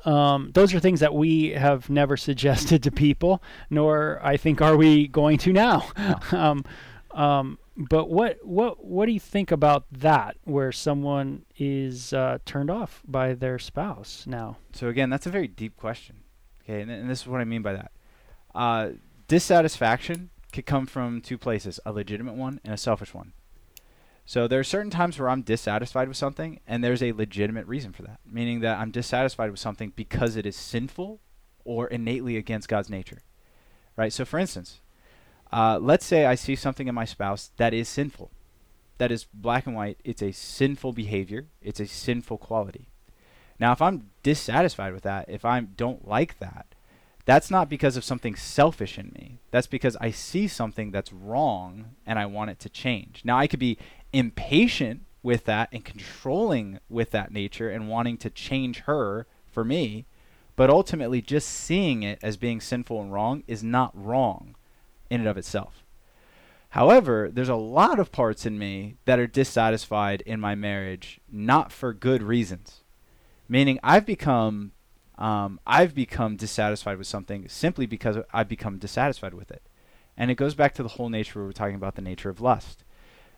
Um, those are things that we have never suggested to people, nor I think are we going to now. No. um, um, but what what what do you think about that, where someone is uh, turned off by their spouse now? So again, that's a very deep question. Okay, and, and this is what I mean by that. Uh, dissatisfaction could come from two places a legitimate one and a selfish one. So there are certain times where I'm dissatisfied with something, and there's a legitimate reason for that, meaning that I'm dissatisfied with something because it is sinful or innately against God's nature. Right? So, for instance, uh, let's say I see something in my spouse that is sinful. That is black and white. It's a sinful behavior, it's a sinful quality. Now, if I'm dissatisfied with that, if I don't like that, that's not because of something selfish in me. That's because I see something that's wrong and I want it to change. Now, I could be impatient with that and controlling with that nature and wanting to change her for me, but ultimately just seeing it as being sinful and wrong is not wrong in and of itself. However, there's a lot of parts in me that are dissatisfied in my marriage, not for good reasons. Meaning, I've become, um, I've become dissatisfied with something simply because I've become dissatisfied with it, and it goes back to the whole nature we were talking about the nature of lust.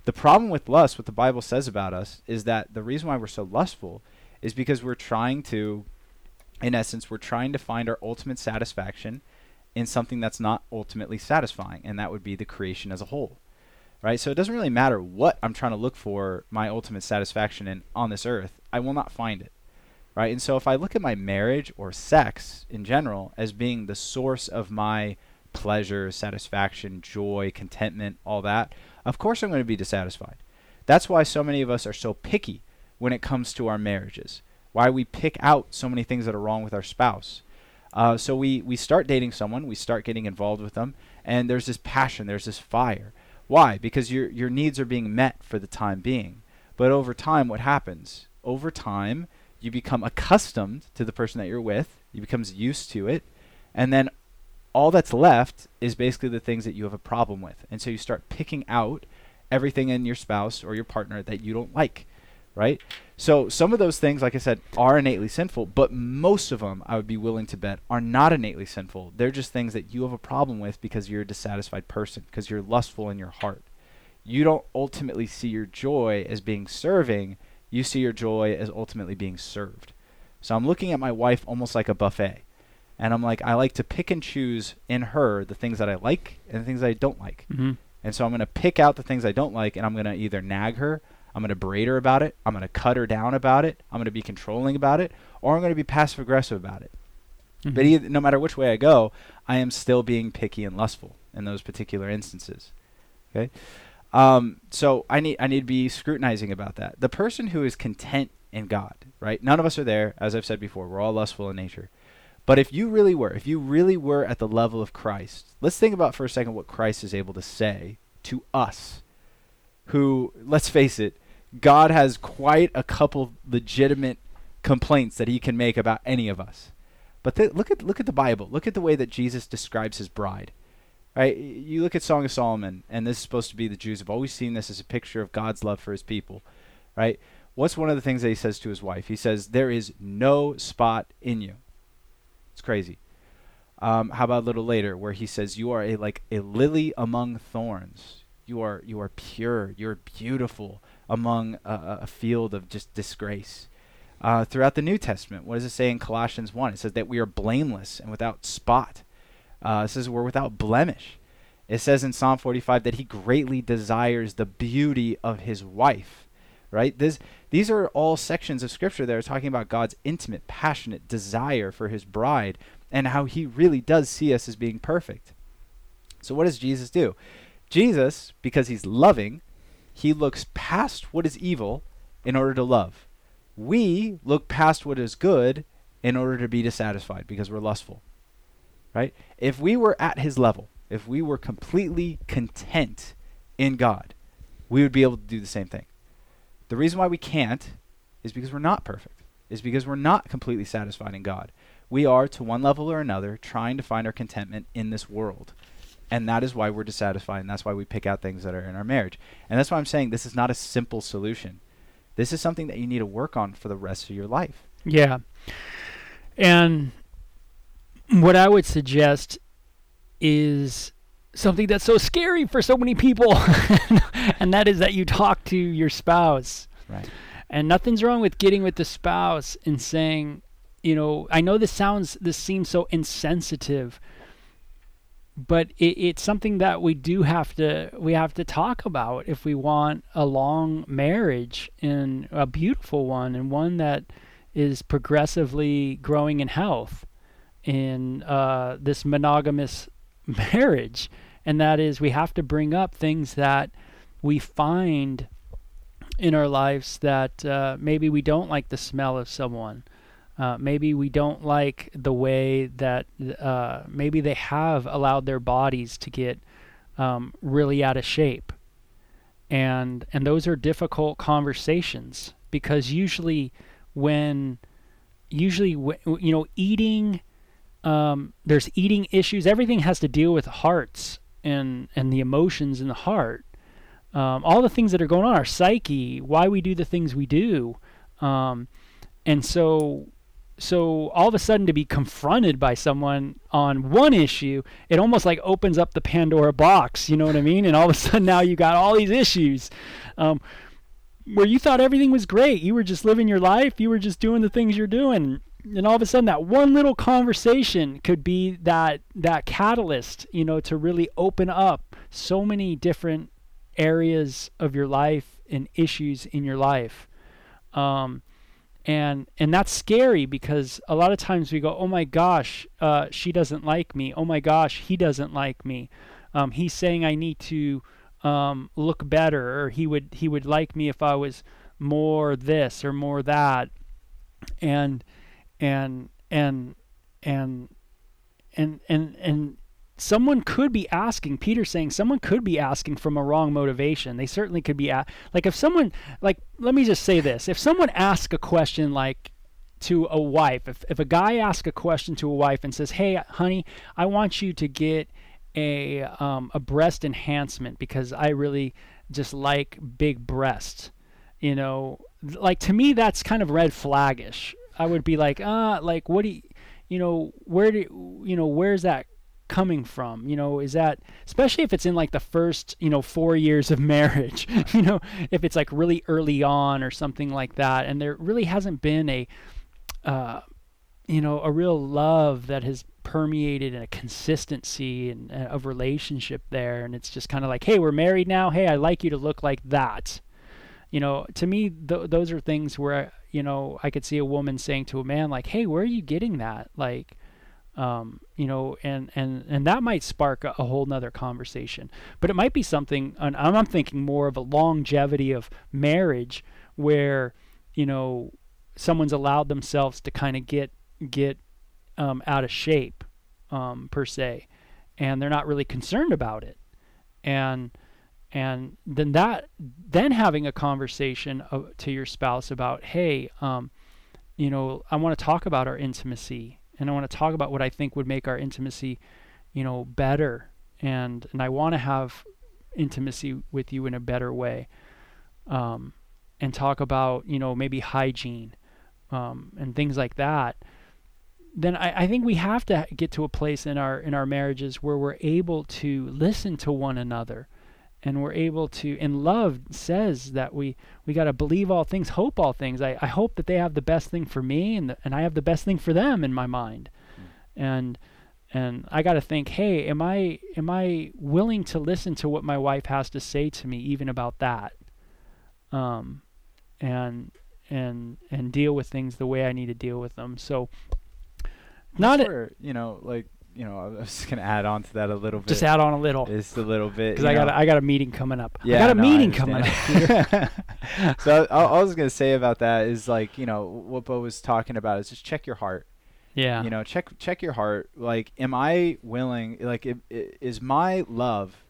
The problem with lust, what the Bible says about us, is that the reason why we're so lustful is because we're trying to, in essence, we're trying to find our ultimate satisfaction in something that's not ultimately satisfying, and that would be the creation as a whole. Right? So it doesn't really matter what I'm trying to look for my ultimate satisfaction in on this earth, I will not find it. Right? And so if I look at my marriage or sex in general as being the source of my pleasure, satisfaction, joy, contentment, all that, of course I'm going to be dissatisfied. That's why so many of us are so picky when it comes to our marriages. Why we pick out so many things that are wrong with our spouse. Uh, so we, we start dating someone, we start getting involved with them, and there's this passion, there's this fire. Why? Because your, your needs are being met for the time being. But over time, what happens? Over time, you become accustomed to the person that you're with, you becomes used to it, and then all that's left is basically the things that you have a problem with. And so you start picking out everything in your spouse or your partner that you don't like, right? So some of those things, like I said, are innately sinful, but most of them, I would be willing to bet, are not innately sinful. They're just things that you have a problem with because you're a dissatisfied person, because you're lustful in your heart. You don't ultimately see your joy as being serving, you see your joy as ultimately being served. So I'm looking at my wife almost like a buffet. And I'm like, I like to pick and choose in her the things that I like and the things that I don't like. Mm-hmm. And so I'm going to pick out the things I don't like and I'm going to either nag her, I'm going to berate her about it, I'm going to cut her down about it, I'm going to be controlling about it, or I'm going to be passive aggressive about it. Mm-hmm. But either, no matter which way I go, I am still being picky and lustful in those particular instances. Okay? Um, so I need I need to be scrutinizing about that. The person who is content in God, right? None of us are there, as I've said before. We're all lustful in nature. But if you really were, if you really were at the level of Christ, let's think about for a second what Christ is able to say to us, who, let's face it, God has quite a couple legitimate complaints that he can make about any of us. But th- look at look at the Bible. Look at the way that Jesus describes his bride. Right? You look at Song of Solomon, and this is supposed to be the Jews have always seen this as a picture of God's love for his people. Right? What's one of the things that he says to his wife? He says, There is no spot in you. It's crazy. Um, how about a little later where he says, "You are a like a lily among thorns. You are you are pure. You're beautiful among a, a field of just disgrace." Uh, throughout the New Testament, what does it say in Colossians one? It says that we are blameless and without spot. Uh, it says we're without blemish. It says in Psalm 45 that he greatly desires the beauty of his wife. Right? This these are all sections of scripture that are talking about God's intimate, passionate desire for his bride and how he really does see us as being perfect. So, what does Jesus do? Jesus, because he's loving, he looks past what is evil in order to love. We look past what is good in order to be dissatisfied because we're lustful. Right? If we were at his level, if we were completely content in God, we would be able to do the same thing. The reason why we can't is because we're not perfect, is because we're not completely satisfied in God. We are, to one level or another, trying to find our contentment in this world. And that is why we're dissatisfied, and that's why we pick out things that are in our marriage. And that's why I'm saying this is not a simple solution. This is something that you need to work on for the rest of your life. Yeah. And what I would suggest is something that's so scary for so many people, and that is that you talk to your spouse. Right. And nothing's wrong with getting with the spouse and saying, you know, I know this sounds, this seems so insensitive, but it, it's something that we do have to, we have to talk about if we want a long marriage and a beautiful one and one that is progressively growing in health in uh, this monogamous marriage. And that is, we have to bring up things that we find in our lives that uh, maybe we don't like the smell of someone. Uh, maybe we don't like the way that uh, maybe they have allowed their bodies to get um, really out of shape, and and those are difficult conversations because usually when usually w- you know eating um, there's eating issues everything has to deal with hearts and and the emotions in the heart, um, all the things that are going on, our psyche, why we do the things we do, um, and so so all of a sudden to be confronted by someone on one issue, it almost like opens up the Pandora box. You know what I mean? And all of a sudden now you got all these issues. Um, where you thought everything was great. You were just living your life. You were just doing the things you're doing. And all of a sudden that one little conversation could be that that catalyst, you know, to really open up so many different areas of your life and issues in your life. Um, and and that's scary because a lot of times we go, oh my gosh, uh, she doesn't like me. Oh my gosh, he doesn't like me. Um, he's saying I need to um, look better, or he would he would like me if I was more this or more that, and and and and and and and someone could be asking peter saying someone could be asking from a wrong motivation. They certainly could be like if someone like let me just say this. If someone asks a question like to a wife if, if a guy asks a question to a wife and says hey honey i want you to get a um, a breast enhancement because i really just like big breasts you know? Like to me that's kind of red flaggish i would be like uh like what do you you know where do you know where's that coming from? You know is that especially if it's in like the first you know four years of marriage you know if it's like really early on or something like that and there really hasn't been a uh, you know a real love that has permeated and a consistency and uh, of relationship there and it's just kind of like hey we're married now. Hey i like you to look like that you know to me th- those are things where you know i could see a woman saying to a man like hey where are you getting that like um, you know, and, and, and that might spark a, a whole nother conversation. But it might be something, and I'm thinking more of a longevity of marriage where, you know, someone's allowed themselves to kind of get, get um, out of shape, um, per se, and they're not really concerned about it. And, and then that, then having a conversation to your spouse about, hey, um, you know, I want to talk about our intimacy and I want to talk about what I think would make our intimacy, you know, better. And and I want to have intimacy with you in a better way. Um, and talk about you know maybe hygiene um, and things like that. Then I, I think we have to get to a place in our in our marriages where we're able to listen to one another and we're able to and love says that we we got to believe all things hope all things. I, I hope that they have the best thing for me and the, and i have the best thing for them in my mind. Mm. and and i got to think hey am i am i willing to listen to what my wife has to say to me even about that? Um and and and deal with things the way i need to deal with them. So not where, you know like you know, I was just gonna add on to that a little bit. Just add on a little. Just a little bit. Because I got a, I got a meeting coming up. Yeah, I got a no, meeting coming up. so all, all I was gonna say about that is like you know what Bo was talking about is just check your heart. Yeah. You know, check check your heart. Like, am I willing? Like, if, is my love?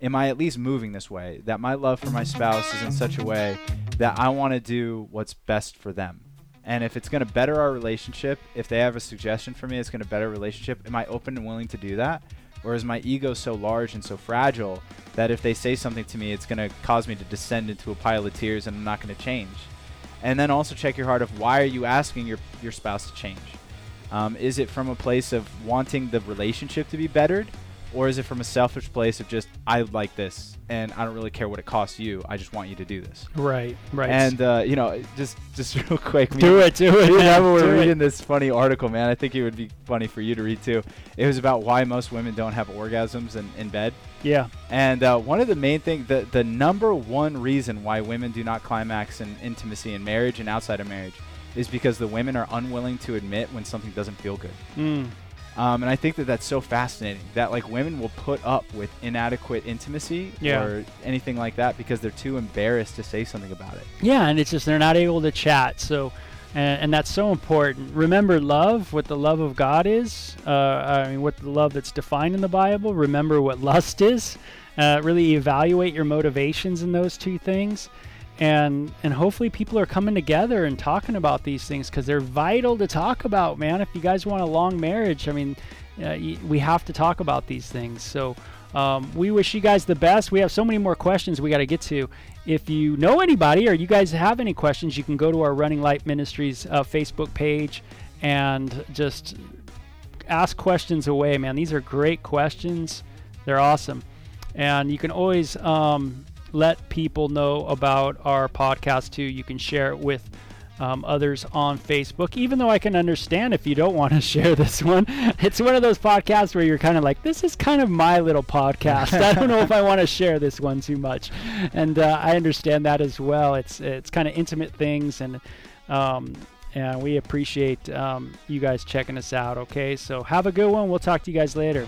Am I at least moving this way? That my love for my spouse is in such a way that I want to do what's best for them and if it's going to better our relationship, if they have a suggestion for me, it's going to better relationship. Am I open and willing to do that? Or is my ego so large and so fragile that if they say something to me, it's going to cause me to descend into a pile of tears and I'm not going to change? And then also check your heart of why are you asking your, your spouse to change? Um, is it from a place of wanting the relationship to be bettered? Or is it from a selfish place of just, I like this and I don't really care what it costs you. I just want you to do this. Right, right. And, uh, you know, just just real quick. Do it, do it. Whenever we're reading this funny article, man, I think it would be funny for you to read too. It was about why most women don't have orgasms in, in bed. Yeah. And uh, one of the main things, the, the number one reason why women do not climax in intimacy in marriage and outside of marriage is because the women are unwilling to admit when something doesn't feel good. Mm. Um, and I think that that's so fascinating that like women will put up with inadequate intimacy yeah. or anything like that because they're too embarrassed to say something about it. Yeah, and it's just they're not able to chat. So, and, and that's so important. Remember love, what the love of God is. Uh, I mean, what the love that's defined in the Bible. Remember what lust is. Uh, really evaluate your motivations in those two things and and hopefully people are coming together and talking about these things because they're vital to talk about man if you guys want a long marriage i mean uh, we have to talk about these things so um, we wish you guys the best. We have so many more questions we got to get to. If you know anybody or you guys have any questions, you can go to our Running Light Ministries uh, Facebook page and just ask questions away, man. These are great questions. They're awesome. And you can always um, let people know about our podcast too. You can share it with um, others on Facebook, even though I can understand if you don't want to share this one. It's one of those podcasts where you're kind of like, this is kind of my little podcast. I don't know if I want to share this one too much. And uh, I understand that as well. It's, it's kind of intimate things and, um, and we appreciate um, you guys checking us out. Okay, so have a good one. We'll talk to you guys later.